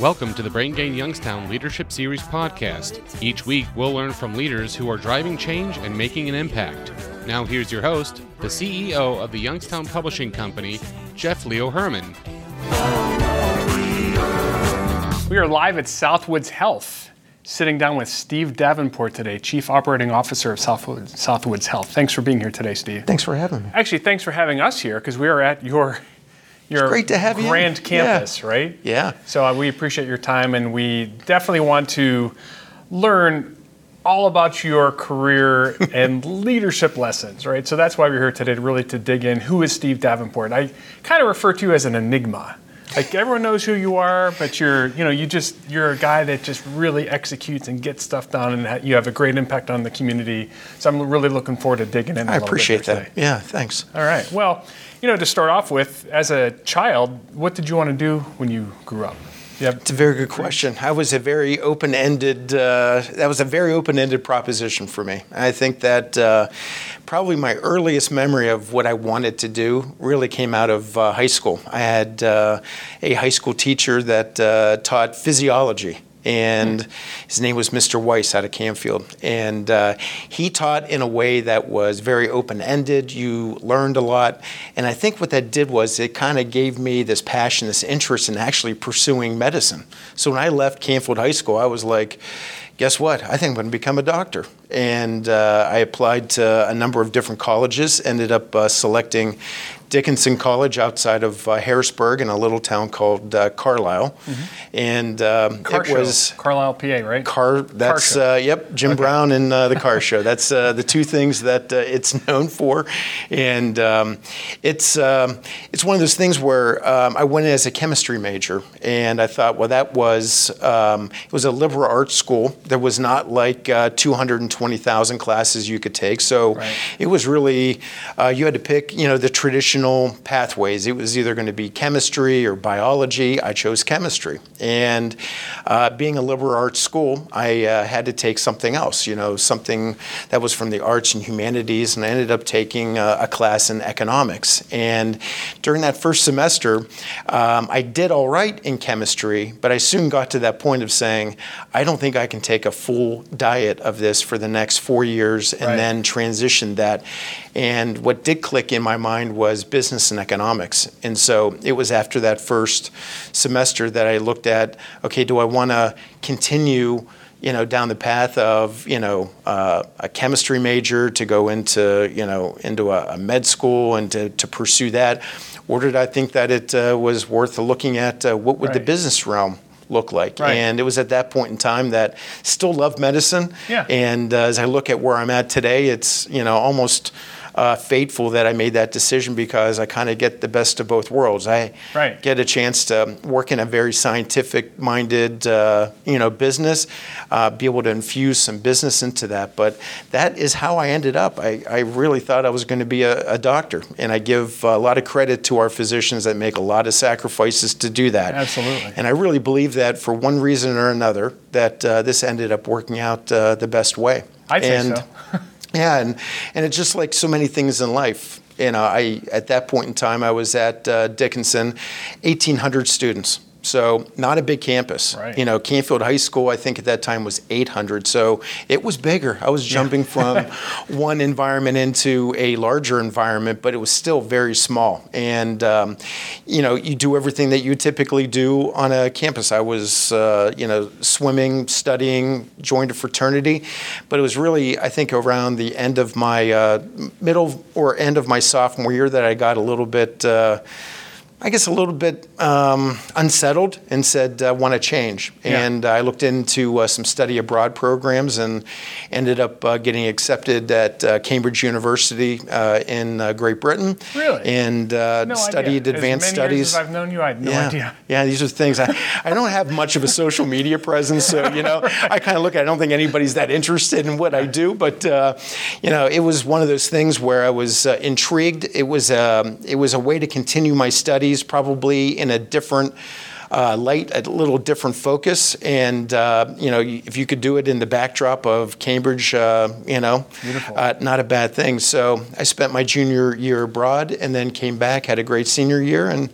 Welcome to the Brain Gain Youngstown Leadership Series podcast. Each week, we'll learn from leaders who are driving change and making an impact. Now, here's your host, the CEO of the Youngstown Publishing Company, Jeff Leo Herman. We are live at Southwoods Health, sitting down with Steve Davenport today, Chief Operating Officer of Southwoods, Southwoods Health. Thanks for being here today, Steve. Thanks for having me. Actually, thanks for having us here because we are at your your great to have you. grand campus, Yeah. right? Yeah. So uh, we appreciate your time, and we definitely want to learn all about your career and leadership lessons, right? So that's why we're here today, really to dig in. Who is Steve Davenport? I kind of refer to you as an enigma. Like everyone knows who you are, but you're, you know, you just you're a guy that just really executes and gets stuff done, and you have a great impact on the community. So I'm really looking forward to digging in. a I appreciate that. today. Yeah, thanks. All right. Well, you know, to start off with, as a child, what did you want to do when you grew up? Have It's a very good question. I was a very open-ended. Uh, that was a very open-ended proposition for me. I think that uh, probably my earliest memory of what I wanted to do really came out of uh, high school. I had uh, a high school teacher that uh, taught physiology. And his name was Mr. Weiss out of Canfield. And uh, he taught in a way that was very open ended. You learned a lot. And I think what that did was it kind of gave me this passion, this interest in actually pursuing medicine. So when I left Canfield High School, I was like, guess what? I think I'm going to become a doctor. And uh, I applied to a number of different colleges, ended up uh, selecting Dickinson College outside of uh, Harrisburg in a little town called uh, Carlisle. And um, car it show, was Carlisle, PA, right? car. That's show. uh, yep, Jim Brown and uh, the car show. That's uh, the two things that uh, it's known for, and um, it's um, it's one of those things where um, I went in as a chemistry major, and I thought, well, that was um, it was a liberal arts school. There was not like uh, 220,000 classes you could take, so Right. it was really uh, you had to pick you know the traditional pathways. It was either going to be chemistry or biology. I chose chemistry, and uh, being a liberal arts school, I uh, had to take something else. You know, something that was from the arts and humanities, and I ended up taking uh, a class in economics. And during that first semester, um, I did all right in chemistry, but I soon got to that point of saying, I don't think I can take a full diet of this for the next four years and Right. then transition that. And what did click in my mind was business and economics. And so it was after that first semester that I looked at, okay, do I want to continue, you know, down the path of, you know, uh, a chemistry major to go into, you know, into a, a med school and to, to pursue that? Or did I think that it uh, was worth looking at uh, what would the business realm look like? Right. And it was at that point in time that still loved medicine. Yeah. And uh, as I look at where I'm at today, it's you know almost uh, fateful that I made that decision because I kind of get the best of both worlds. I Right. get a chance to work in a very scientific-minded uh, you know business, uh, be able to infuse some business into that. But that is how I ended up. I, I really thought I was going to be a, a doctor, and I give a lot of credit to our physicians that make a lot of sacrifices to do that. Absolutely. And I really believe that for one reason or another, that uh, this ended up working out uh, the best way. I'd say and, so. Yeah, and and it's just like so many things in life. You know, I at that point in time, I was at uh, Dickinson, 1,800 students. So not a big campus. Right. You know, Canfield High School, I think at that time was 800. So it was bigger. I was jumping from one environment into a larger environment, but it was still very small. And um, you know, you do everything that you typically do on a campus. I was, uh, you know, swimming, studying, joined a fraternity, but it was really, I think, around the end of my uh, middle or end of my sophomore year that I got a little bit. Uh, I guess a little bit um, unsettled and said, I want to change. Yeah. And I looked into uh, some study abroad programs and ended up uh, getting accepted at uh, Cambridge University uh, in uh, Great Britain. Really? And uh, No studied idea. advanced as many Years studies. I've known you, I had no yeah. idea. Yeah, these are things. I, I don't have much of a social media presence, so you know, I kind of look at. it, I don't think anybody's that interested in what I do, but uh, you know, it was one of those things where I was uh, intrigued. It was um, it was a way to continue my studies, probably in a different uh, light, a little different focus, and uh, you know, if you could do it in the backdrop of Cambridge, uh, you know, uh, not a bad thing. So I spent my junior year abroad, and then came back, had a great senior year, and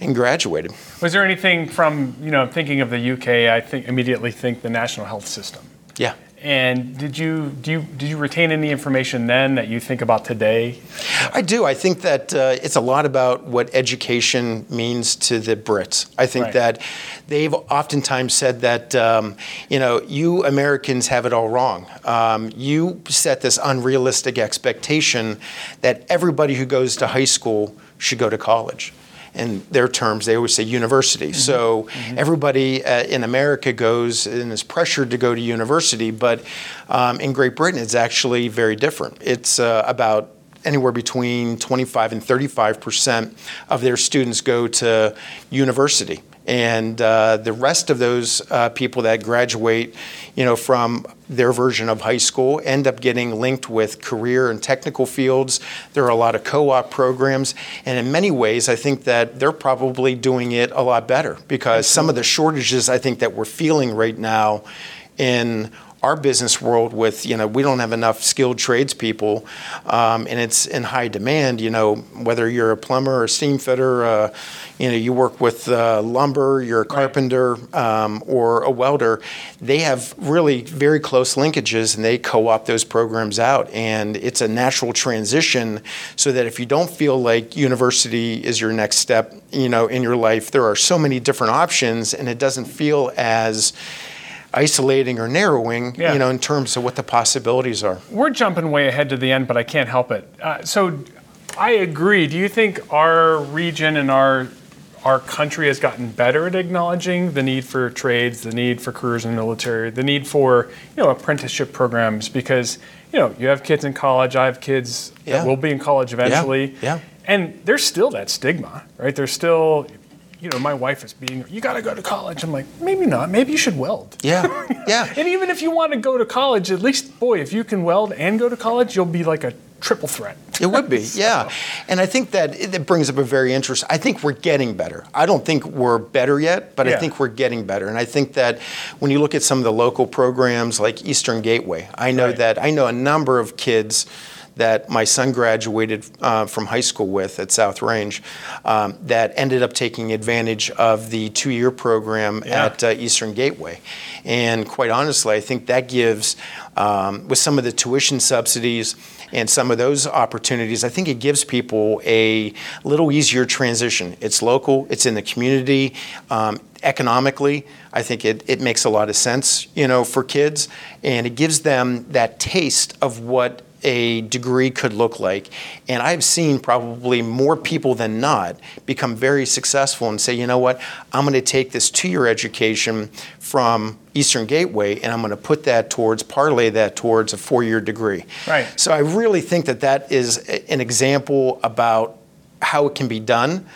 and graduated. Was there anything from you know thinking of the UK? I think immediately think the national health system. Yeah. And did you do you did you retain any information then that you think about today? I do. I think that uh, it's a lot about what education means to the Brits. I think Right. that they've oftentimes said that um, you know you Americans have it all wrong. Um, you set this unrealistic expectation that everybody who goes to high school should go to college. In their terms, they always say university. So everybody uh, in America goes and is pressured to go to university, but um, in Great Britain, it's actually very different. It's uh, about anywhere between 25 and 35 percent of their students go to university. And uh, the rest of those uh, people that graduate, you know, from their version of high school end up getting linked with career and technical fields. There are a lot of co-op programs, and in many ways, I think that they're probably doing it a lot better because some of the shortages I think that we're feeling right now in our business world with you know we don't have enough skilled tradespeople um, and it's in high demand you know whether you're a plumber or a steam fitter uh, you know you work with uh, lumber you're a carpenter um, or a welder they have really very close linkages and they co-op those programs out. And it's a natural transition so that if you don't feel like university is your next step you know in your life there are so many different options and it doesn't feel as isolating or narrowing, Yeah. you know, in terms of what the possibilities are. We're jumping way ahead to the end, but I can't help it. Uh, so, I agree. Do you think our region and our our country has gotten better at acknowledging the need for trades, the need for careers in the military, the need for you know apprenticeship programs? Because you know you have kids in college. I have kids Yeah. that will be in college eventually. yeah. And there's still that stigma, right? There's still, you know, my wife is being, you got to go to college. I'm like, maybe not. Maybe you should weld. Yeah, yeah. And even if you want to go to college, at least, boy, if you can weld and go to college, you'll be like a triple threat. It would be, yeah. And I think that it brings up a very interesting. I think we're getting better. I don't think we're better yet, but I think we're getting better. And I think that when you look at some of the local programs like Eastern Gateway, I know Right. that I know a number of kids that my son graduated uh, from high school with at South Range um, that ended up taking advantage of the two-year program Yeah. at uh, Eastern Gateway. And quite honestly, I think that gives, um, with some of the tuition subsidies and some of those opportunities, I think it gives people a little easier transition. It's local, it's in the community. Um, economically, I think it, it makes a lot of sense, you know, for kids, and it gives them that taste of what a degree could look like. And I've seen probably more people than not become very successful and say, you know what, I'm going to take this two year education from Eastern Gateway and I'm going to put that towards, parlay that towards a four year degree. Right. So I really think that that is an example about how it can be done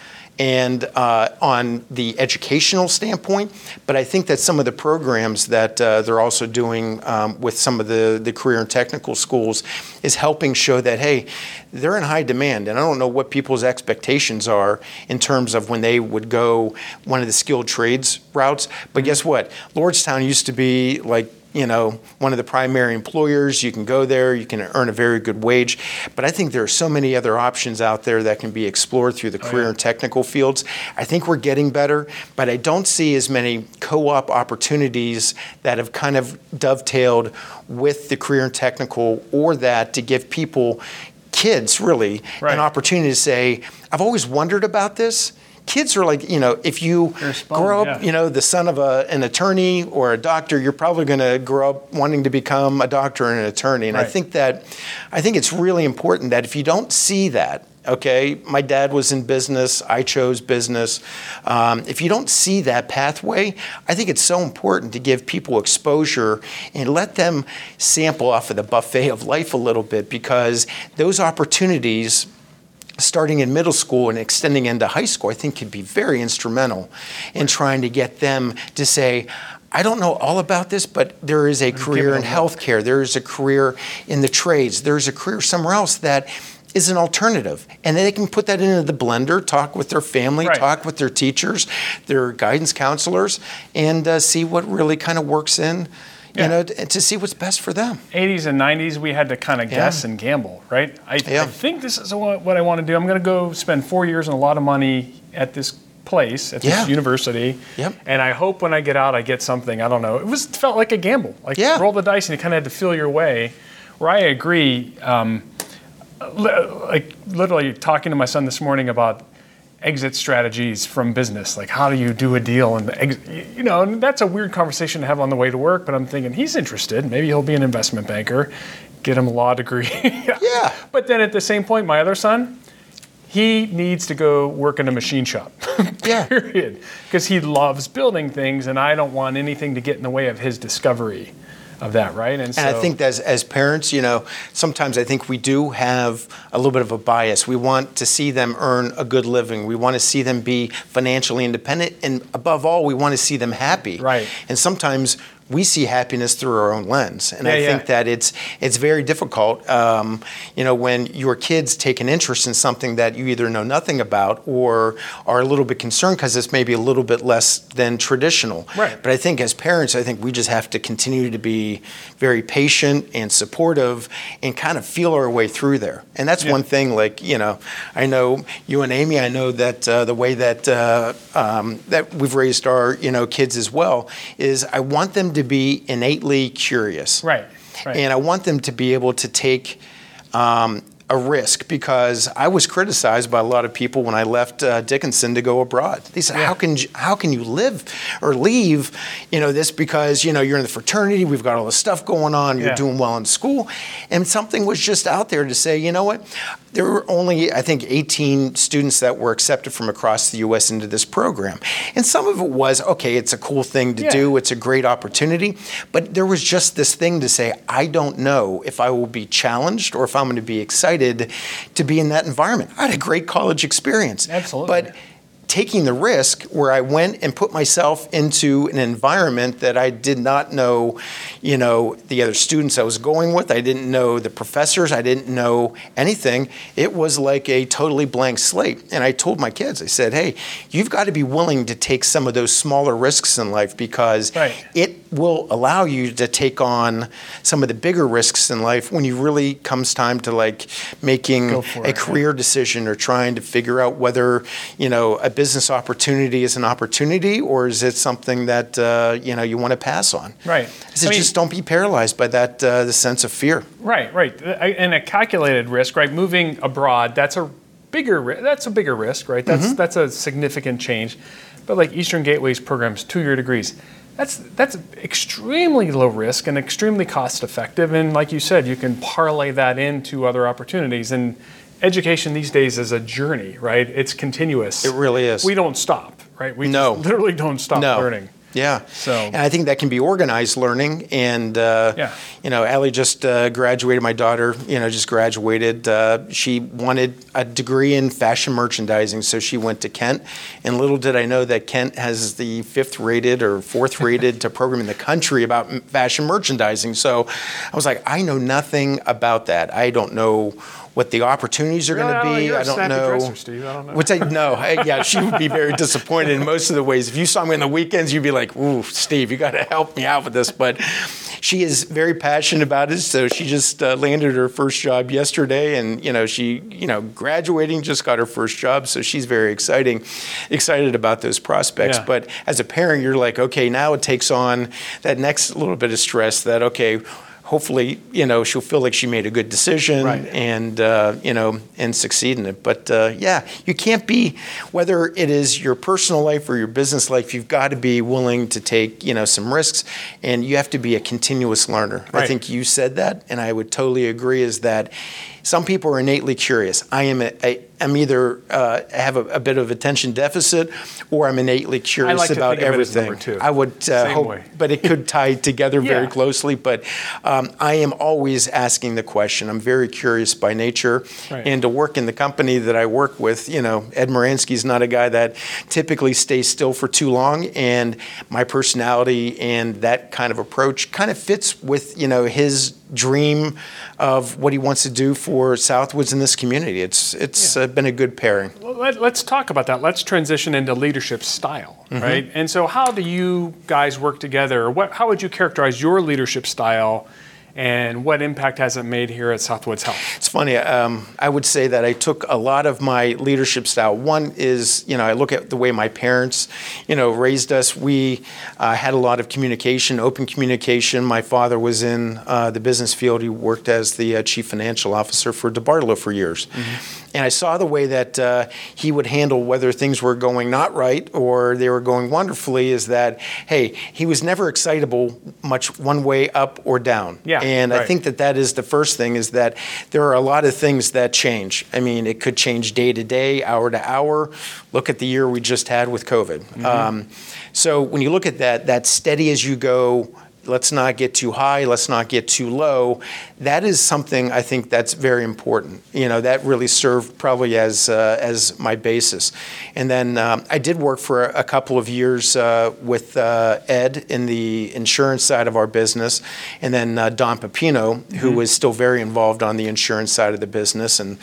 and uh, on the educational standpoint, but I think that some of the programs that uh, they're also doing um, with some of the, the career and technical schools is helping show that, hey, they're in high demand. And I don't know what people's expectations are in terms of when they would go one of the skilled trades routes. But guess what? Lordstown used to be like you know, one of the primary employers. You can go there, you can earn a very good wage. But I think there are so many other options out there that can be explored through the oh, career and technical fields. I think we're getting better, but I don't see as many co op opportunities that have kind of dovetailed with the career and technical or that to give people, kids really, Right. an opportunity to say, I've always wondered about this. Kids are like, you know, if you They're a sponge, grow up, yeah. you know, the son of a, an attorney or a doctor, you're probably going to grow up wanting to become a doctor and an attorney. And I think that, I think it's really important that if you don't see that, okay, my dad was in business, I chose business. Um, if you don't see that pathway, I think it's so important to give people exposure and let them sample off of the buffet of life a little bit because those opportunities starting in middle school and extending into high school, I think could be very instrumental in trying to get them to say, I don't know all about this, but there is a career in healthcare, there is a career in the trades, there's a career somewhere else that is an alternative. And they can put that into the blender, talk with their family, Right. talk with their teachers, their guidance counselors, and uh, see what really kind of works in, Yeah. you know, to see what's best for them. 80s and 90s, we had to kind of Yeah. guess and gamble, right? I, Yeah. I think this is what, I want to do. I'm going to go spend four years and a lot of money at this place, at this Yeah. university. Yep. And I hope when I get out, I get something. I don't know. It was felt like a gamble. Like Yeah. roll the dice and you kind of had to feel your way. Where I agree, um, li- like literally talking to my son this morning about exit strategies from business. Like how do you do a deal and ex- you know and that's a weird conversation to have on the way to work but i'm thinking he's interested. Maybe he'll be an investment banker get him a law degree. Yeah. but then at the same point my other son he needs to go work in a machine shop. Yeah. period. Because he loves building things and i don't want anything to get in the way of his discovery of that right and, And I think as, as parents, you know, sometimes I think we do have a little bit of a bias. We want to see them earn a good living. We want to see them be financially independent. And above all, we want to see them happy. Right. And sometimes we see happiness through our own lens. And I Yeah, think that it's, it's very difficult, um, you know, when your kids take an interest in something that you either know nothing about or are a little bit concerned because it's maybe a little bit less than traditional. Right. But I think as parents, I think we just have to continue to be very patient and supportive and kind of feel our way through there. And that's Yeah. one thing, like, you know, I know you and Amy, I know that uh, the way that, uh, um, that we've raised our, you know, kids as well is I want them to be innately curious. right right And I want them to be able to take um, a risk because I was criticized by a lot of people when I left uh, Dickinson to go abroad. They said, Yeah. "How can you- how can you live or leave, you know, this because you know you're in the fraternity, we've got all this stuff going on, you're doing well in school," and something was just out there to say, you know what, there were only I think 18 students that were accepted from across the U.S. into this program, and some of it was okay, it's a cool thing to Yeah. do, it's a great opportunity, but there was just this thing to say, I don't know if I will be challenged or if I'm going to be excited to be in that environment. I had a great college experience. Absolutely. But taking the risk where I went and put myself into an environment that I did not know, you know, the other students I was going with, I didn't know the professors, I didn't know anything. It was like a totally blank slate. And I told my kids, I said, hey, you've got to be willing to take some of those smaller risks in life because Right. it will allow you to take on some of the bigger risks in life when you really comes time to like making a it, career decision or trying to figure out whether you know a business opportunity is an opportunity or is it something that uh, you know you want to pass on Right. Said, I mean- just don't be paralyzed by that uh, the sense of fear Right, right. And a calculated risk, right? Moving abroad, that's a bigger that's a bigger risk, right? That's Mm-hmm. that's a significant change. But like Eastern Gateway's programs, two-year degrees, that's that's extremely low risk and extremely cost effective. And like you said, you can parlay that into other opportunities. And education these days is a journey, right? It's continuous. It really is. We don't stop, right? We No. literally don't stop no learning. Yeah. So- and I think that can be organized learning and uh, Yeah. you know Allie just uh, graduated my daughter you know just graduated uh, she wanted a degree in fashion merchandising so she went to Kent. And little did I know that Kent has the fifth rated or fourth rated to program in the country about fashion merchandising. So I was like I know nothing about that. I don't know what the opportunities are Really? going to I don't be You're a I don't know dresser, Steve. I don't know. Which I no, I, yeah, she would be very disappointed in most of the ways. If you saw me on the weekends, you'd be like, "Ooh, Steve, you got to help me out with this." But she is very passionate about it, so she just uh, landed her first job yesterday, and you know, she, you know, graduating, just got her first job, so she's very exciting, excited about those prospects. Yeah. But as a parent, you're like, okay, now it takes on that next little bit of stress. That okay. Hopefully, you know she'll feel like she made a good decision, Right. and uh, you know and succeed in it. But uh, yeah, you can't be whether it is your personal life or your business life. You've got to be willing to take you know some risks, and you have to be a continuous learner. I think you said that, and I would totally agree. Is that some people are innately curious. I am. A, I, I'm either uh, have a, a bit of attention deficit, or I'm innately curious like about think of it as everything. number two. I would uh, Same hope, way. but it could tie together very closely. But um, I am always asking the question. I'm very curious by nature, Right. and to work in the company that I work with, you know, Ed Muransky's not a guy that typically stays still for too long, and my personality and that kind of approach kind of fits with you know his dream of what he wants to do for for Southwoods in this community. It's it's Yeah. uh, been a good pairing. Let, us talk about that. Let's transition into leadership style, right? And so, how do you guys work together? What, how would you characterize your leadership style, and what impact has it made here at Southwoods Health? It's funny. Um, I would say that I took a lot of my leadership style. One is, you know, I look at the way my parents, you know, raised us. We uh, had a lot of communication, open communication. My father was in uh, the business field. He worked as the uh, chief financial officer for DeBartolo for years. And I saw the way that uh, he would handle whether things were going not right or they were going wonderfully. Is that, hey, he was never excitable much one way up or down. Yeah, And I think that that is the first thing is that there are a lot of things that change. I mean, it could change day to day, hour to hour. Look at the year we just had with COVID. Um, so when you look at that, that steady as you go, let's not get too high, let's not get too low. That is something I think that's very important. You know, that really served probably as uh, as my basis. And then um, I did work for a couple of years uh, with uh, Ed in the insurance side of our business, and then uh, Don Pepino, who was still very involved on the insurance side of the business. And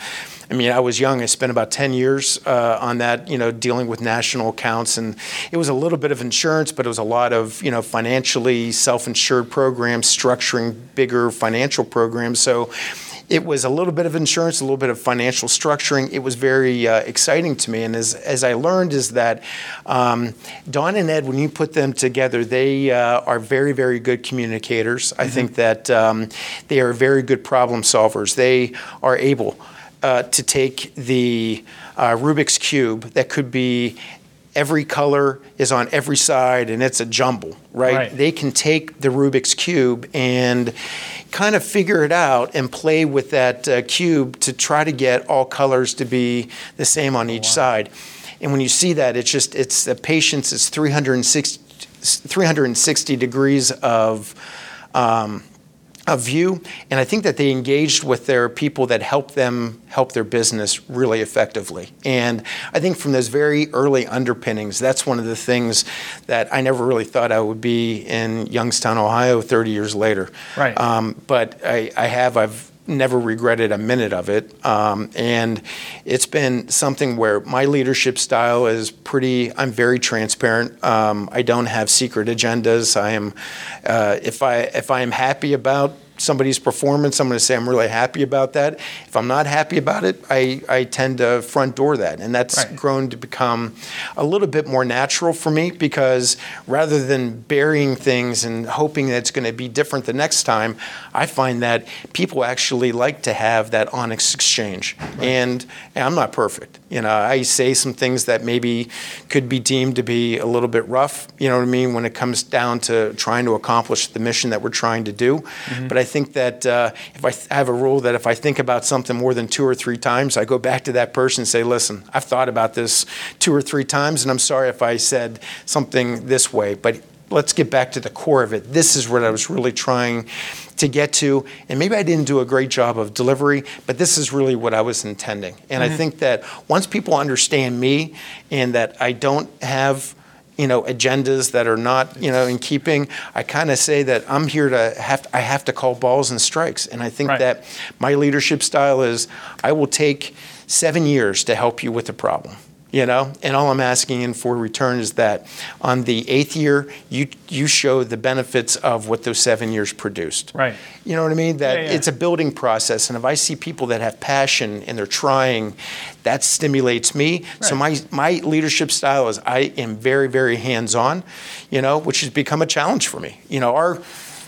I mean, I was young. I spent about 10 years uh, on that, you know, dealing with national accounts. And it was a little bit of insurance, but it was a lot of, you know, financially self insured programs, structuring bigger financial programs. So it was a little bit of insurance, a little bit of financial structuring. It was very uh, exciting to me. And as, as I learned, is that um, Don and Ed, when you put them together, they uh, are very, very good communicators. I think that um, they are very good problem solvers. They are able uh, to take the uh, Rubik's Cube that could be every color is on every side and it's a jumble, right? Right. They can take the Rubik's Cube and kind of figure it out and play with that uh, cube to try to get all colors to be the same on each side. And when you see that, it's just, it's the patience is 360, 360 degrees of, um, of view, and I think that they engaged with their people that helped them help their business really effectively. And I think from those very early underpinnings, that's one of the things that I never really thought I would be in Youngstown, Ohio, 30 years later. Right. Um, but I, I have. I've never regretted a minute of it. Um, and it's been something where my leadership style is pretty, I'm very transparent. Um, I don't have secret agendas. I am, uh, if I, if I am happy about somebody's performance, I'm going to say I'm really happy about that. If I'm not happy about it, I, I tend to front door that. And that's Right. grown to become a little bit more natural for me because rather than burying things and hoping that it's going to be different the next time, I find that people actually like to have that honest exchange. And, and I'm not perfect. You know, I say some things that maybe could be deemed to be a little bit rough, you know what I mean, when it comes down to trying to accomplish the mission that we're trying to do. But I think that uh, if I th- have a rule that if I think about something more than two or three times, I go back to that person and say, listen, I've thought about this two or three times, and I'm sorry if I said something this way, but let's get back to the core of it. This is what I was really trying to get to. And maybe I didn't do a great job of delivery, but this is really what I was intending. And I mm-hmm. think that once people understand me and that I don't have you know agendas that are not you know in keeping i kind of say that i'm here to have i have to call balls and strikes and i think Right. that my leadership style is i will take seven years to help you with the problem you know and all i'm asking in for return is that on the eighth year you you show the benefits of what those seven years produced Right. you know what i mean that Yeah, yeah. it's a building process and if i see people that have passion and they're trying that stimulates me right. so my my leadership style is i am very very hands-on you know which has become a challenge for me you know our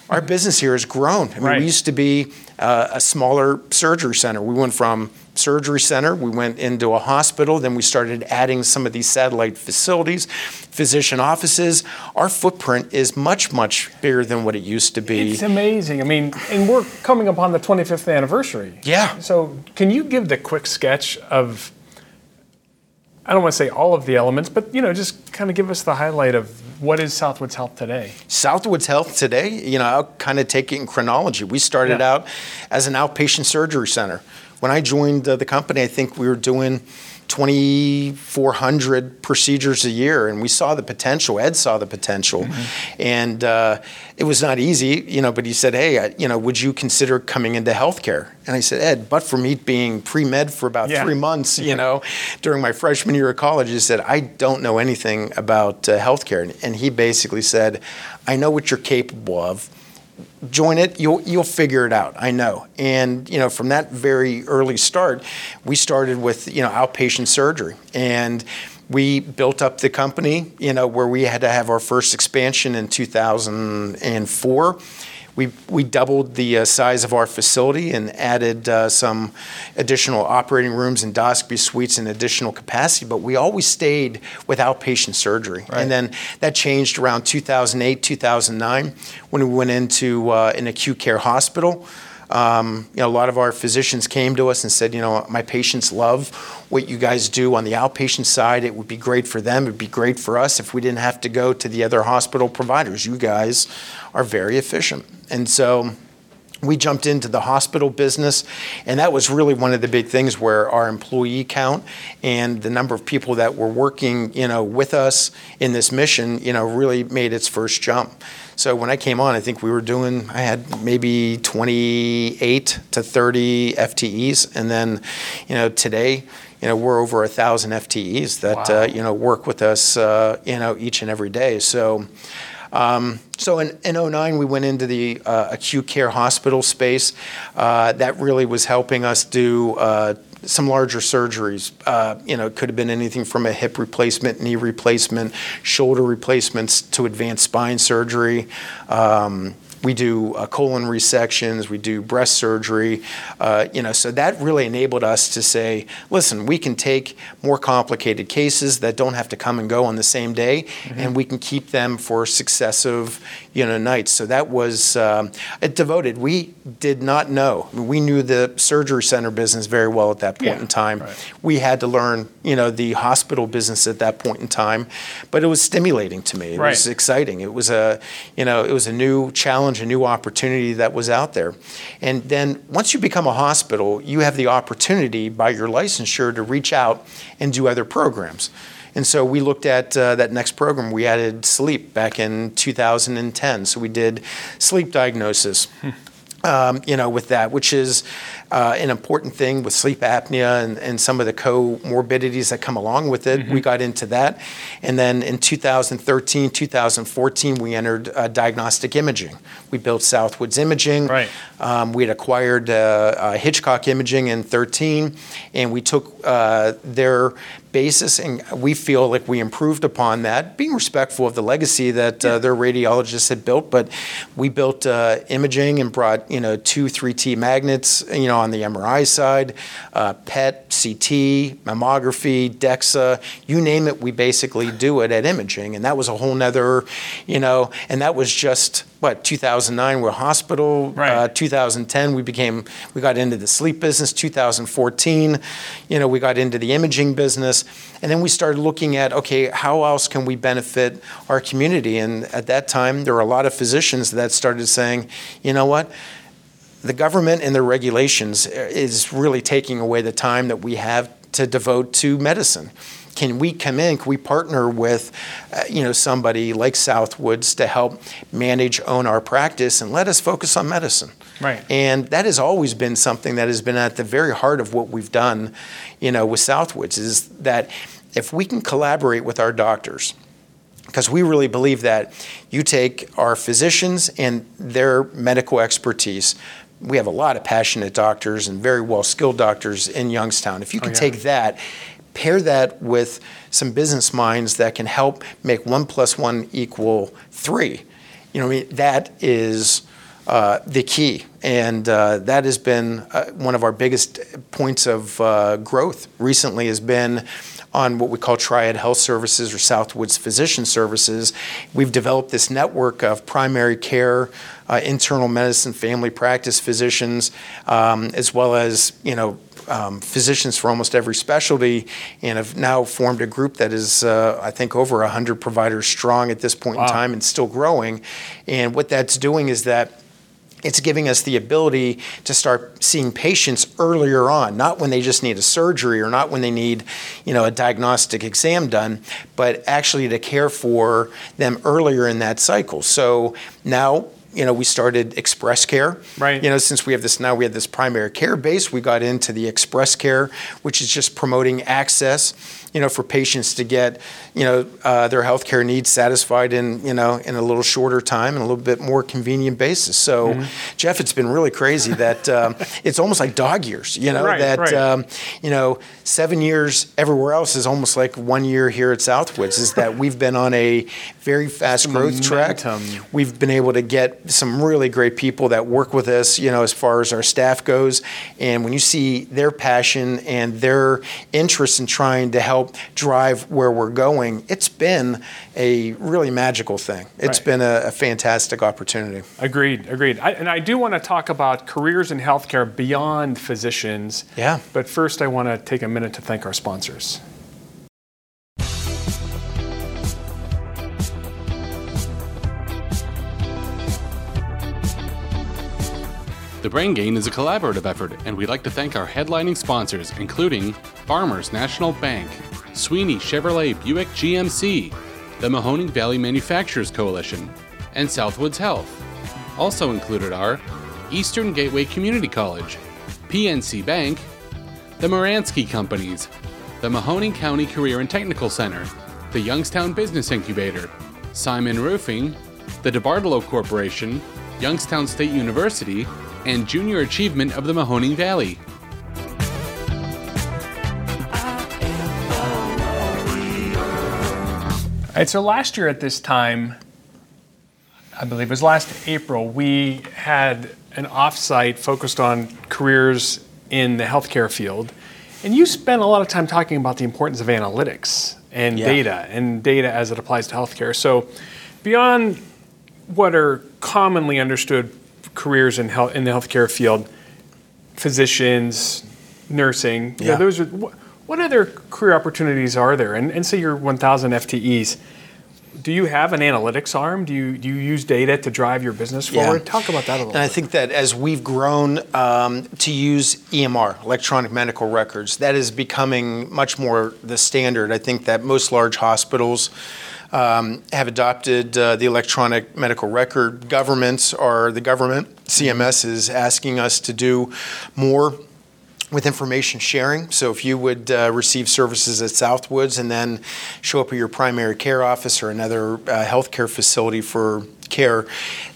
our business here has grown i mean Right. we used to be uh, a smaller surgery center we went from surgery center we went into a hospital then we started adding some of these satellite facilities physician offices our footprint is much much bigger than what it used to be It's amazing. I mean, and we're coming upon the 25th anniversary. Yeah. So, can you give the quick sketch of, I don't want to say all of the elements, but, you know, just kind of give us the highlight of what is Southwoods Health today? Southwoods Health today, you know, I'll kind of take it in chronology. We started Yeah. out as an outpatient surgery center. When I joined uh, the company, I think we were doing 2,400 procedures a year, and we saw the potential. Ed saw the potential, mm-hmm. and uh, it was not easy, you know. But he said, "Hey, I, you know, would you consider coming into healthcare?" And I said, "Ed, but for me being pre med for about yeah. three months, you know, during my freshman year of college, he said I don't know anything about uh, healthcare," and he basically said, "I know what you're capable of." Join it you'll you'll figure it out i know. And you know from that very early start we started with you know outpatient surgery. And we built up the company you know where we had to have our first expansion in 2004 we, we doubled the uh, size of our facility and added uh, some additional operating rooms, and endoscopy suites, and additional capacity, but we always stayed with outpatient surgery. Right. And then that changed around 2008, 2009 when we went into uh, an acute care hospital. Um, you know, a lot of our physicians came to us and said, you know, my patients love what you guys do on the outpatient side. It would be great for them. It would be great for us if we didn't have to go to the other hospital providers. You guys are very efficient. And so we jumped into the hospital business and that was really one of the big things where our employee count and the number of people that were working you know with us in this mission you know really made its first jump so when i came on i think we were doing i had maybe 28 to 30 ftes and then you know today you know we're over a thousand ftes that wow. uh, you know work with us uh, you know each and every day so um, so in, in 09, we went into the uh, acute care hospital space. Uh, that really was helping us do uh, some larger surgeries. Uh, you know, it could have been anything from a hip replacement, knee replacement, shoulder replacements to advanced spine surgery. Um, we do uh, colon resections, we do breast surgery, uh, you know, so that really enabled us to say, listen, we can take more complicated cases that don't have to come and go on the same day, mm-hmm. and we can keep them for successive, you know, nights. So that was um, devoted. We did not know. I mean, we knew the surgery center business very well at that point yeah, in time. Right. We had to learn, you know, the hospital business at that point in time, but it was stimulating to me. It right. was exciting. It was a, you know, it was a new challenge, a new opportunity that was out there. And then once you become a hospital, you have the opportunity by your licensure to reach out and do other programs. And so we looked at uh, that next program. We added sleep back in 2010. So we did sleep diagnosis. Um, you know, with that, which is uh, an important thing with sleep apnea and, and, some of the comorbidities that come along with it. Mm-hmm. We got into that. And then in 2013, 2014, we entered uh, diagnostic imaging. We built Southwoods Imaging. Right. Um, we had acquired uh, uh Hitchcock Imaging in 13, and we took uh, their basis, and we feel like we improved upon that, being respectful of the legacy that uh, their radiologists had built. But we built uh, imaging and brought you know two 3T magnets, you know, on the MRI side, uh, PET, CT, mammography, DEXA, you name it, we basically do it at imaging, and that was a whole nother, you know, and that was just what 2009 we're hospital. Right. uh, 2010 we became we got into the sleep business. 2014 you know we got into the imaging business. And then we started looking at okay how else can we benefit our community? And at that time there were a lot of physicians that started saying you know what? The government and their regulations is really taking away the time that we have to devote to medicine can we come in? Can we partner with, uh, you know, somebody like Southwoods to help manage, own our practice, and let us focus on medicine? Right. And that has always been something that has been at the very heart of what we've done, you know, with Southwoods is that if we can collaborate with our doctors, because we really believe that you take our physicians and their medical expertise. We have a lot of passionate doctors and very well skilled doctors in Youngstown. If you can oh, yeah. take that pair that with some business minds that can help make one plus one equal three. You know, I mean, that is uh, the key, and uh, that has been uh, one of our biggest points of uh, growth recently. Has been on what we call Triad Health Services or Southwoods Physician Services. We've developed this network of primary care, uh, internal medicine, family practice physicians, um, as well as you know um, physicians for almost every specialty and have now formed a group that is, uh, I think, over 100 providers strong at this point wow. in time and still growing. And what that's doing is that it's giving us the ability to start seeing patients earlier on, not when they just need a surgery or not when they need, you know, a diagnostic exam done, but actually to care for them earlier in that cycle. So now you know, we started Express Care. Right. You know, since we have this now, we have this primary care base. We got into the Express Care, which is just promoting access you know, for patients to get, you know, uh, their healthcare needs satisfied in, you know, in a little shorter time and a little bit more convenient basis. So, mm-hmm. Jeff, it's been really crazy that um, it's almost like dog years, you know, right, that, right. Um, you know, seven years everywhere else is almost like one year here at Southwoods, is that we've been on a very fast some growth momentum. track. We've been able to get some really great people that work with us, you know, as far as our staff goes. And when you see their passion and their interest in trying to help help drive where we're going, it's been a really magical thing. It's right. been a, a, fantastic opportunity. Agreed, agreed. I, and I do want to talk about careers in healthcare beyond physicians. Yeah. But first, I want to take a minute to thank our sponsors. The Brain Gain is a collaborative effort, and we'd like to thank our headlining sponsors, including Farmers National Bank, Sweeney Chevrolet Buick GMC, the Mahoning Valley Manufacturers Coalition, and Southwoods Health. Also included are Eastern Gateway Community College, PNC Bank, the Muransky Companies, the Mahoning County Career and Technical Center, the Youngstown Business Incubator, Simon Roofing, the DeBartolo Corporation, Youngstown State University, and Junior Achievement of the Mahoning Valley. All right, so last year at this time, I believe it was last April, we had an offsite focused on careers in the healthcare field. And you spent a lot of time talking about the importance of analytics and yeah. data and data as it applies to healthcare. So, beyond what are commonly understood careers in health in the healthcare field, physicians, nursing. Yeah. You know, those are what other career opportunities are there? And, and say you're 1,000 FTEs. Do you have an analytics arm? Do you do you use data to drive your business forward? Yeah. Talk about that a little. And bit. I think that as we've grown um, to use EMR, electronic medical records, that is becoming much more the standard. I think that most large hospitals um, have adopted uh, the electronic medical record. Governments are the government. CMS is asking us to do more with information sharing. So if you would uh, receive services at Southwoods and then show up at your primary care office or another uh, healthcare facility for care,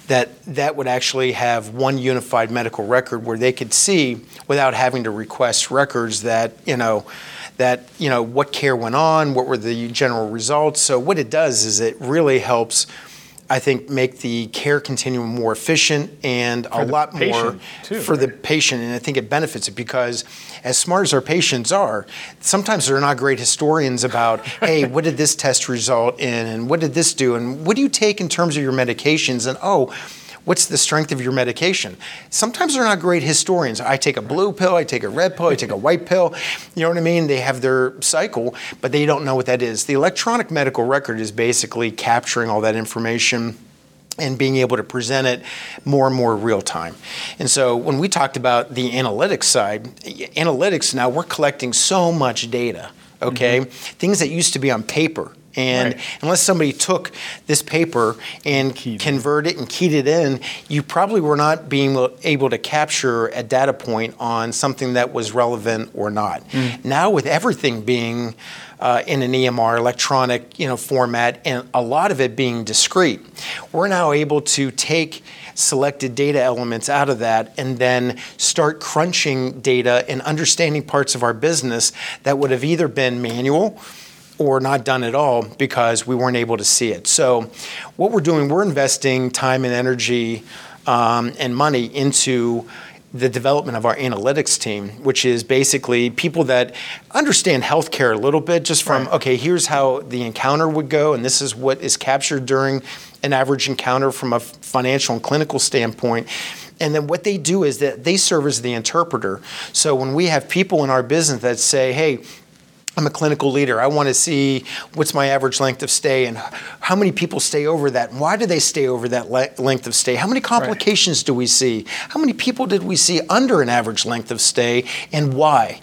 that that would actually have one unified medical record where they could see without having to request records that you know that you know what care went on, what were the general results. So what it does is it really helps. I think make the care continuum more efficient and for a lot more too, for right? the patient, and I think it benefits it because as smart as our patients are, sometimes they're not great historians about, hey, what did this test result in, and what did this do, and what do you take in terms of your medications, and oh what's the strength of your medication? Sometimes they're not great historians. I take a blue pill, I take a red pill, I take a white pill. You know what I mean? They have their cycle, but they don't know what that is. The electronic medical record is basically capturing all that information and being able to present it more and more real time. And so when we talked about the analytics side, analytics now we're collecting so much data, okay? Mm-hmm. Things that used to be on paper and right. unless somebody took this paper and keyed converted it and keyed it in, you probably were not being able to capture a data point on something that was relevant or not. Mm. Now, with everything being uh, in an EMR electronic you know, format and a lot of it being discrete, we're now able to take selected data elements out of that and then start crunching data and understanding parts of our business that would have either been manual or not done at all because we weren't able to see it. So, what we're doing, we're investing time and energy um, and money into the development of our analytics team, which is basically people that understand healthcare a little bit, just from, right. okay, here's how the encounter would go, and this is what is captured during an average encounter from a financial and clinical standpoint. And then what they do is that they serve as the interpreter. So when we have people in our business that say, hey, I'm a clinical leader. I want to see what's my average length of stay and how many people stay over that and why do they stay over that le- length of stay? How many complications right. do we see? How many people did we see under an average length of stay and why?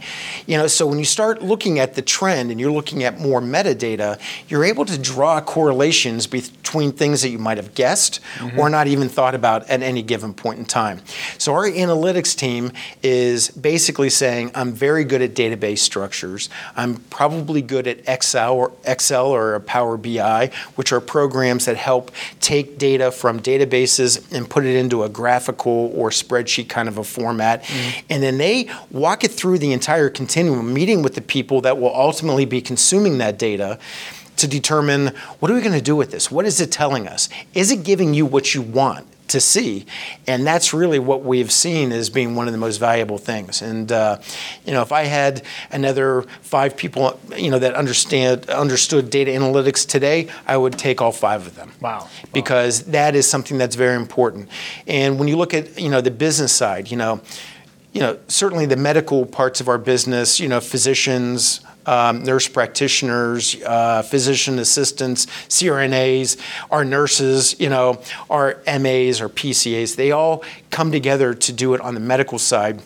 You know, so when you start looking at the trend and you're looking at more metadata, you're able to draw correlations between things that you might have guessed mm-hmm. or not even thought about at any given point in time. So our analytics team is basically saying I'm very good at database structures. I'm probably good at Excel or Excel or Power BI, which are programs that help take data from databases and put it into a graphical or spreadsheet kind of a format. Mm. And then they walk it through the entire continuum, meeting with the people that will ultimately be consuming that data to determine what are we going to do with this? What is it telling us? Is it giving you what you want? to see. And that's really what we've seen as being one of the most valuable things. And uh, you know, if I had another five people, you know, that understand understood data analytics today, I would take all five of them. Wow. Because that is something that's very important. And when you look at you know the business side, you know you know, certainly the medical parts of our business, you know, physicians, um, nurse practitioners, uh, physician assistants, CRNAs, our nurses, you know, our MAs our PCAs, they all come together to do it on the medical side.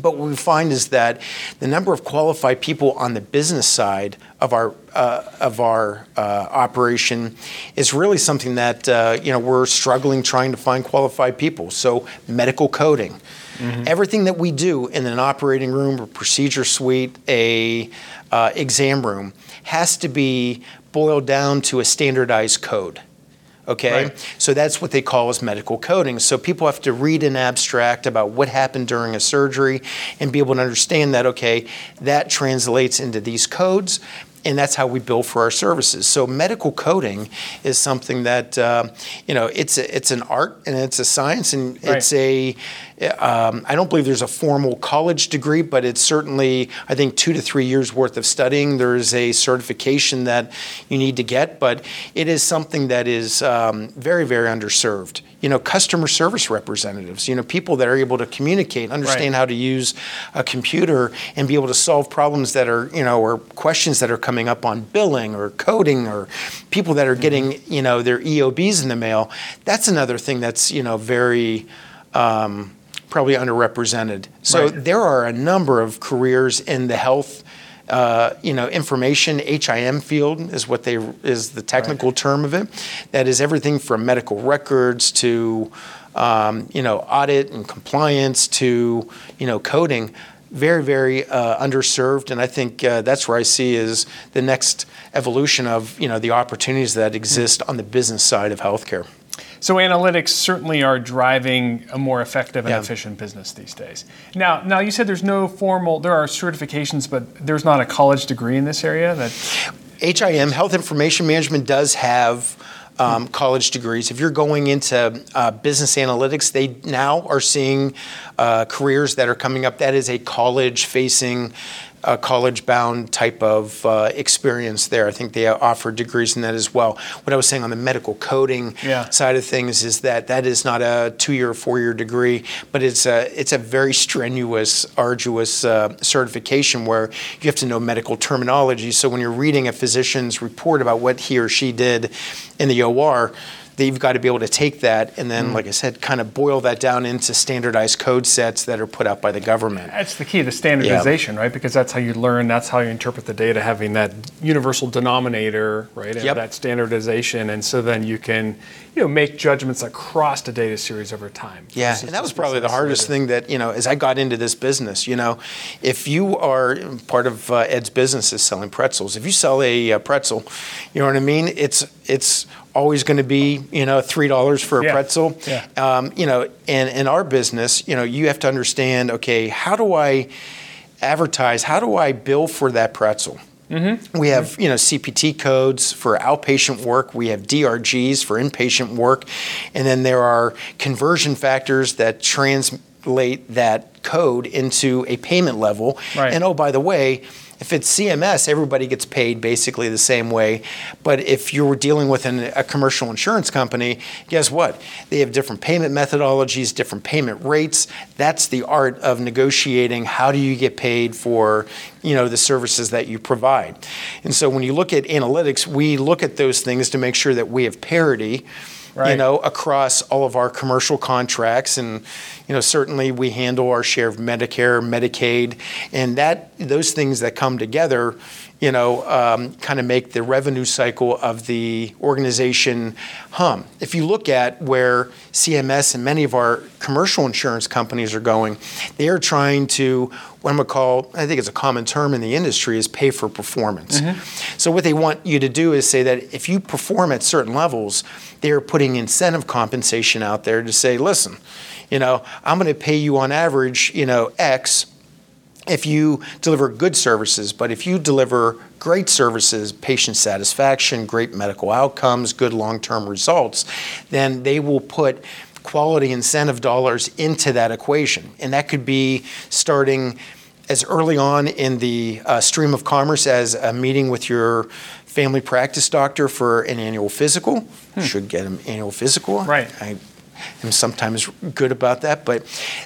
But what we find is that the number of qualified people on the business side of our uh, of our uh, operation is really something that uh, you know we're struggling trying to find qualified people. So medical coding, Mm-hmm. Everything that we do in an operating room, a procedure suite, a uh, exam room has to be boiled down to a standardized code. Okay, right. so that's what they call as medical coding. So people have to read an abstract about what happened during a surgery and be able to understand that. Okay, that translates into these codes and that's how we bill for our services. So medical coding is something that uh, you know it's a, it's an art and it's a science and right. it's a um, I don't believe there's a formal college degree, but it's certainly I think two to three years worth of studying. There's a certification that you need to get, but it is something that is um, very very underserved you know, customer service representatives, you know, people that are able to communicate, understand right. how to use a computer and be able to solve problems that are, you know, or questions that are coming up on billing or coding or people that are mm-hmm. getting, you know, their EOBs in the mail. That's another thing that's, you know, very um, probably underrepresented. So right. there are a number of careers in the health uh, you know, information HIM field is what they is the technical right. term of it. That is everything from medical records to um, you know audit and compliance to you know coding. Very, very uh, underserved, and I think uh, that's where I see is the next evolution of you know the opportunities that exist on the business side of healthcare. So analytics certainly are driving a more effective and yeah. efficient business these days. Now, now you said there's no formal. There are certifications, but there's not a college degree in this area. That HIM Health Information Management does have. Um, college degrees. If you're going into uh, business analytics, they now are seeing uh, careers that are coming up. That is a college facing a college bound type of uh, experience there. I think they offer degrees in that as well. What I was saying on the medical coding yeah. side of things is that that is not a two year or four year degree, but it's a, it's a very strenuous, arduous uh, certification where you have to know medical terminology. So when you're reading a physician's report about what he or she did in the OR, they've got to be able to take that and then, mm. like I said, kind of boil that down into standardized code sets that are put out by the government. That's the key, the standardization, yeah. right? Because that's how you learn, that's how you interpret the data, having that universal denominator, right? And yep. that standardization. And so then you can, you know, make judgments across the data series over time. Yeah, and that was probably the hardest thing that, you know, as I got into this business, you know, if you are part of uh, Ed's business is selling pretzels, if you sell a uh, pretzel, you know what I mean? It's, it's, always going to be you know three dollars for a yeah. pretzel. Yeah. Um, you know, and in our business, you know, you have to understand. Okay, how do I advertise? How do I bill for that pretzel? Mm-hmm. We have you know CPT codes for outpatient work. We have DRGs for inpatient work, and then there are conversion factors that translate that code into a payment level. Right. And oh, by the way If it's CMS, everybody gets paid basically the same way. But if you're dealing with an, a commercial insurance company, guess what? They have different payment methodologies, different payment rates. That's the art of negotiating. How do you get paid for, you know, the services that you provide? And so when you look at analytics, we look at those things to make sure that we have parity right. you know, across all of our commercial contracts. And, you know, certainly we handle our share of Medicare, Medicaid, and that those things that come together, you know, um, kind of make the revenue cycle of the organization hum. If you look at where CMS and many of our commercial insurance companies are going, they are trying to what I'm to call, I think it's a common term in the industry, is pay for performance. Mm-hmm. So, what they want you to do is say that if you perform at certain levels, they're putting incentive compensation out there to say, listen, you know, I'm going to pay you on average, you know, X if you deliver good services, but if you deliver great services, patient satisfaction, great medical outcomes, good long term results, then they will put quality incentive dollars into that equation. And that could be starting as early on in the uh, stream of commerce as a meeting with your family practice doctor for an annual physical. Hmm. Should get an annual physical. Right. I, am sometimes good about that, but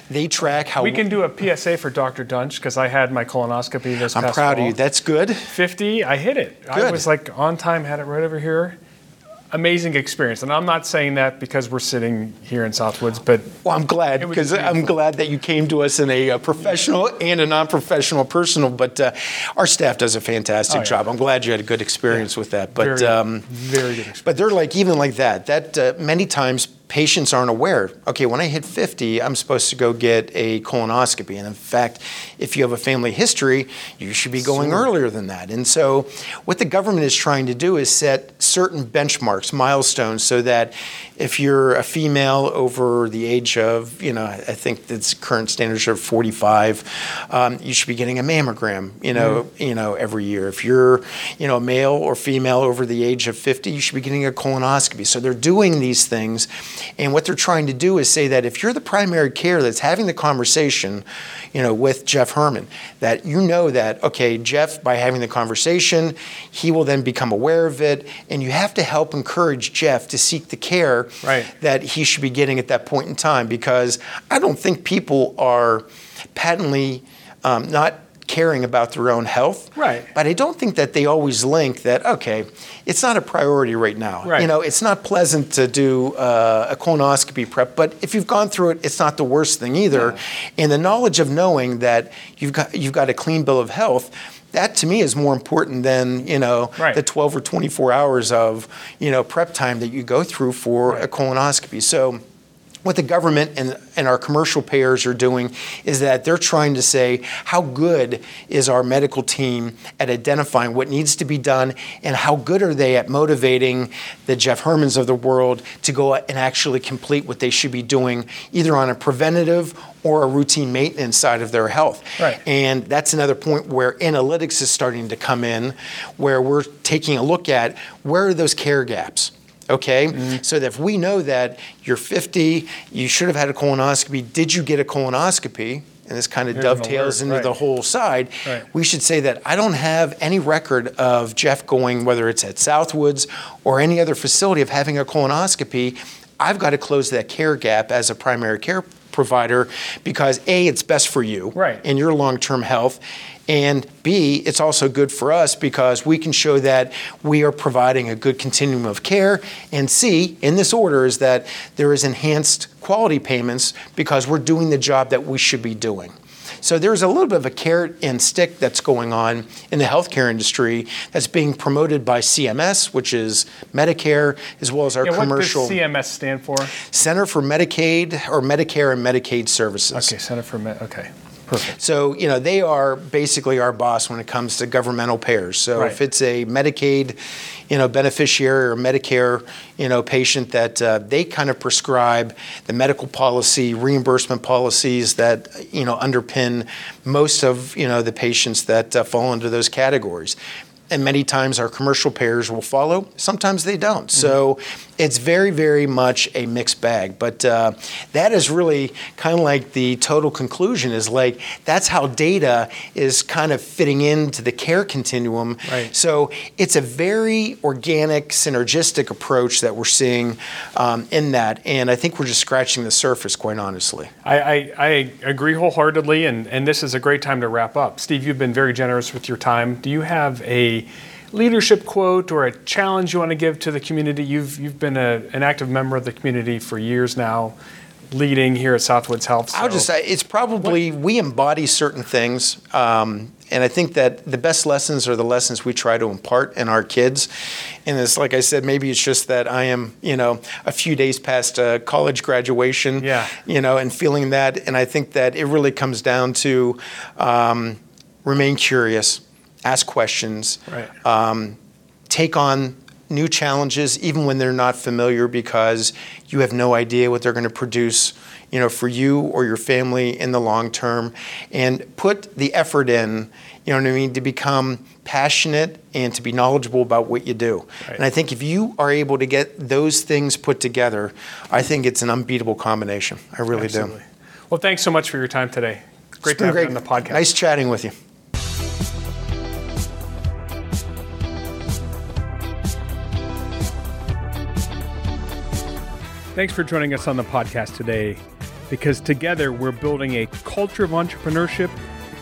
they track how we can do a PSA for Dr. Dunch because I had my colonoscopy this. I'm proud fall. of you. That's good. 50, I hit it. Good. I was like on time, had it right over here amazing experience. And I'm not saying that because we're sitting here in Southwoods, but well, I'm glad because I'm glad that you came to us in a, a professional yeah. and a non-professional, personal. But uh, our staff does a fantastic oh, yeah. job. I'm glad you had a good experience yeah. with that. But very, um, very good. Experience. But they're like even like that. That uh, many times patients aren't aware. Okay, when I hit 50, I'm supposed to go get a colonoscopy. And in fact, if you have a family history, you should be going sure. earlier than that. And so, what the government is trying to do is set certain benchmarks, milestones, so that if you're a female over the age of, you know, I think the current standards are 45, um, you should be getting a mammogram, you know, mm you know, every year. If you're, you know, male or female over the age of 50, you should be getting a colonoscopy. So they're doing these things, and what they're trying to do is say that if you're the primary care that's having the conversation, you know, with Jeff Herrmann, that you know that okay, Jeff, by having the conversation, he will then become aware of it, and you have to help encourage Jeff to seek the care right. that he should be getting at that point in time because I don't think people are patently um, not caring about their own health. Right. But I don't think that they always link that, okay, it's not a priority right now. Right. You know, it's not pleasant to do uh, a colonoscopy prep, but if you've gone through it, it's not the worst thing either. Yeah. And the knowledge of knowing that you've got, you've got a clean bill of health, that to me is more important than you know right. the 12 or 24 hours of you know prep time that you go through for right. a colonoscopy. So what the government and, and our commercial payers are doing is that they're trying to say how good is our medical team at identifying what needs to be done and how good are they at motivating the Jeff Herrmanns of the world to go and actually complete what they should be doing either on a preventative or a routine maintenance side of their health. Right. And that's another point where analytics is starting to come in, where we're taking a look at where are those care gaps okay? Mm-hmm. So that if we know that you're 50, you should have had a colonoscopy, did you get a colonoscopy? And this kind of Here's dovetails into right. the whole side. Right. We should say that I don't have any record of Jeff going, whether it's at Southwoods or any other facility, of having a colonoscopy. I've got to close that care gap as a primary care provider because A, it's best for you right. and your long term health. And B, it's also good for us because we can show that we are providing a good continuum of care. And C, in this order, is that there is enhanced quality payments because we're doing the job that we should be doing. So there's a little bit of a carrot and stick that's going on in the healthcare industry that's being promoted by CMS, which is Medicare, as well as our yeah, commercial. What does CMS stand for? Center for Medicaid or Medicare and Medicaid Services. Okay, Center for Med. Okay. Perfect. So, you know, they are basically our boss when it comes to governmental payers. So right. if it's a Medicaid, you know, beneficiary or Medicare, you know, patient that uh, they kind of prescribe the medical policy, reimbursement policies that, you know, underpin most of, you know, the patients that uh, fall into those categories. And many times our commercial payers will follow. Sometimes they don't. Mm-hmm. So it's very, very much a mixed bag. But uh, that is really kind of like the total conclusion is like that's how data is kind of fitting into the care continuum. Right. So it's a very organic, synergistic approach that we're seeing um, in that. And I think we're just scratching the surface, quite honestly. I, I, I agree wholeheartedly. And, and this is a great time to wrap up. Steve, you've been very generous with your time. Do you have a leadership quote or a challenge you want to give to the community? You've, you've been a, an active member of the community for years now, leading here at Southwoods Health. So. I'll just say it's probably, what? we embody certain things. Um, and I think that the best lessons are the lessons we try to impart in our kids. And it's like I said, maybe it's just that I am, you know, a few days past uh, college graduation, yeah. you know, and feeling that. And I think that it really comes down to um, remain curious, ask questions, right. um, take on new challenges even when they're not familiar because you have no idea what they're going to produce you know for you or your family in the long term and put the effort in you know what i mean to become passionate and to be knowledgeable about what you do right. and i think if you are able to get those things put together i think it's an unbeatable combination i really Absolutely. do well thanks so much for your time today great to have great. you on the podcast nice chatting with you Thanks for joining us on the podcast today because together we're building a culture of entrepreneurship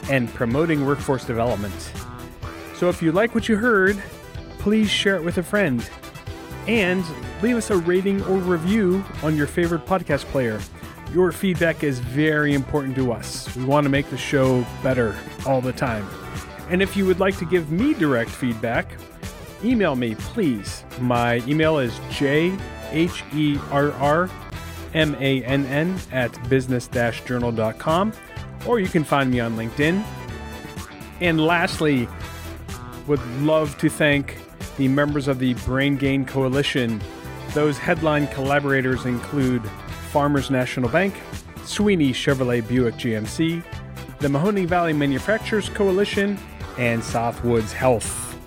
and promoting workforce development. So if you like what you heard, please share it with a friend and leave us a rating or review on your favorite podcast player. Your feedback is very important to us. We want to make the show better all the time. And if you would like to give me direct feedback, email me, please. My email is j H E R R M A N N at business journal.com, or you can find me on LinkedIn. And lastly, would love to thank the members of the Brain Gain Coalition. Those headline collaborators include Farmers National Bank, Sweeney Chevrolet Buick GMC, the Mahoning Valley Manufacturers Coalition, and Southwoods Health.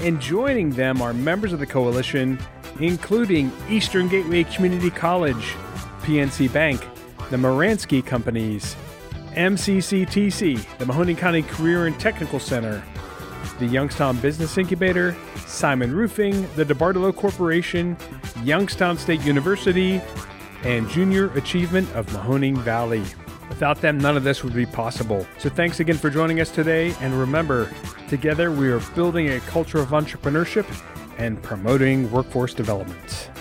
And joining them are members of the coalition including Eastern Gateway Community College, PNC Bank, the Muransky Companies, MCCTC, the Mahoning County Career and Technical Center, the Youngstown Business Incubator, Simon Roofing, the DeBartolo Corporation, Youngstown State University, and Junior Achievement of Mahoning Valley. Without them, none of this would be possible. So thanks again for joining us today, and remember, together we are building a culture of entrepreneurship and promoting workforce development.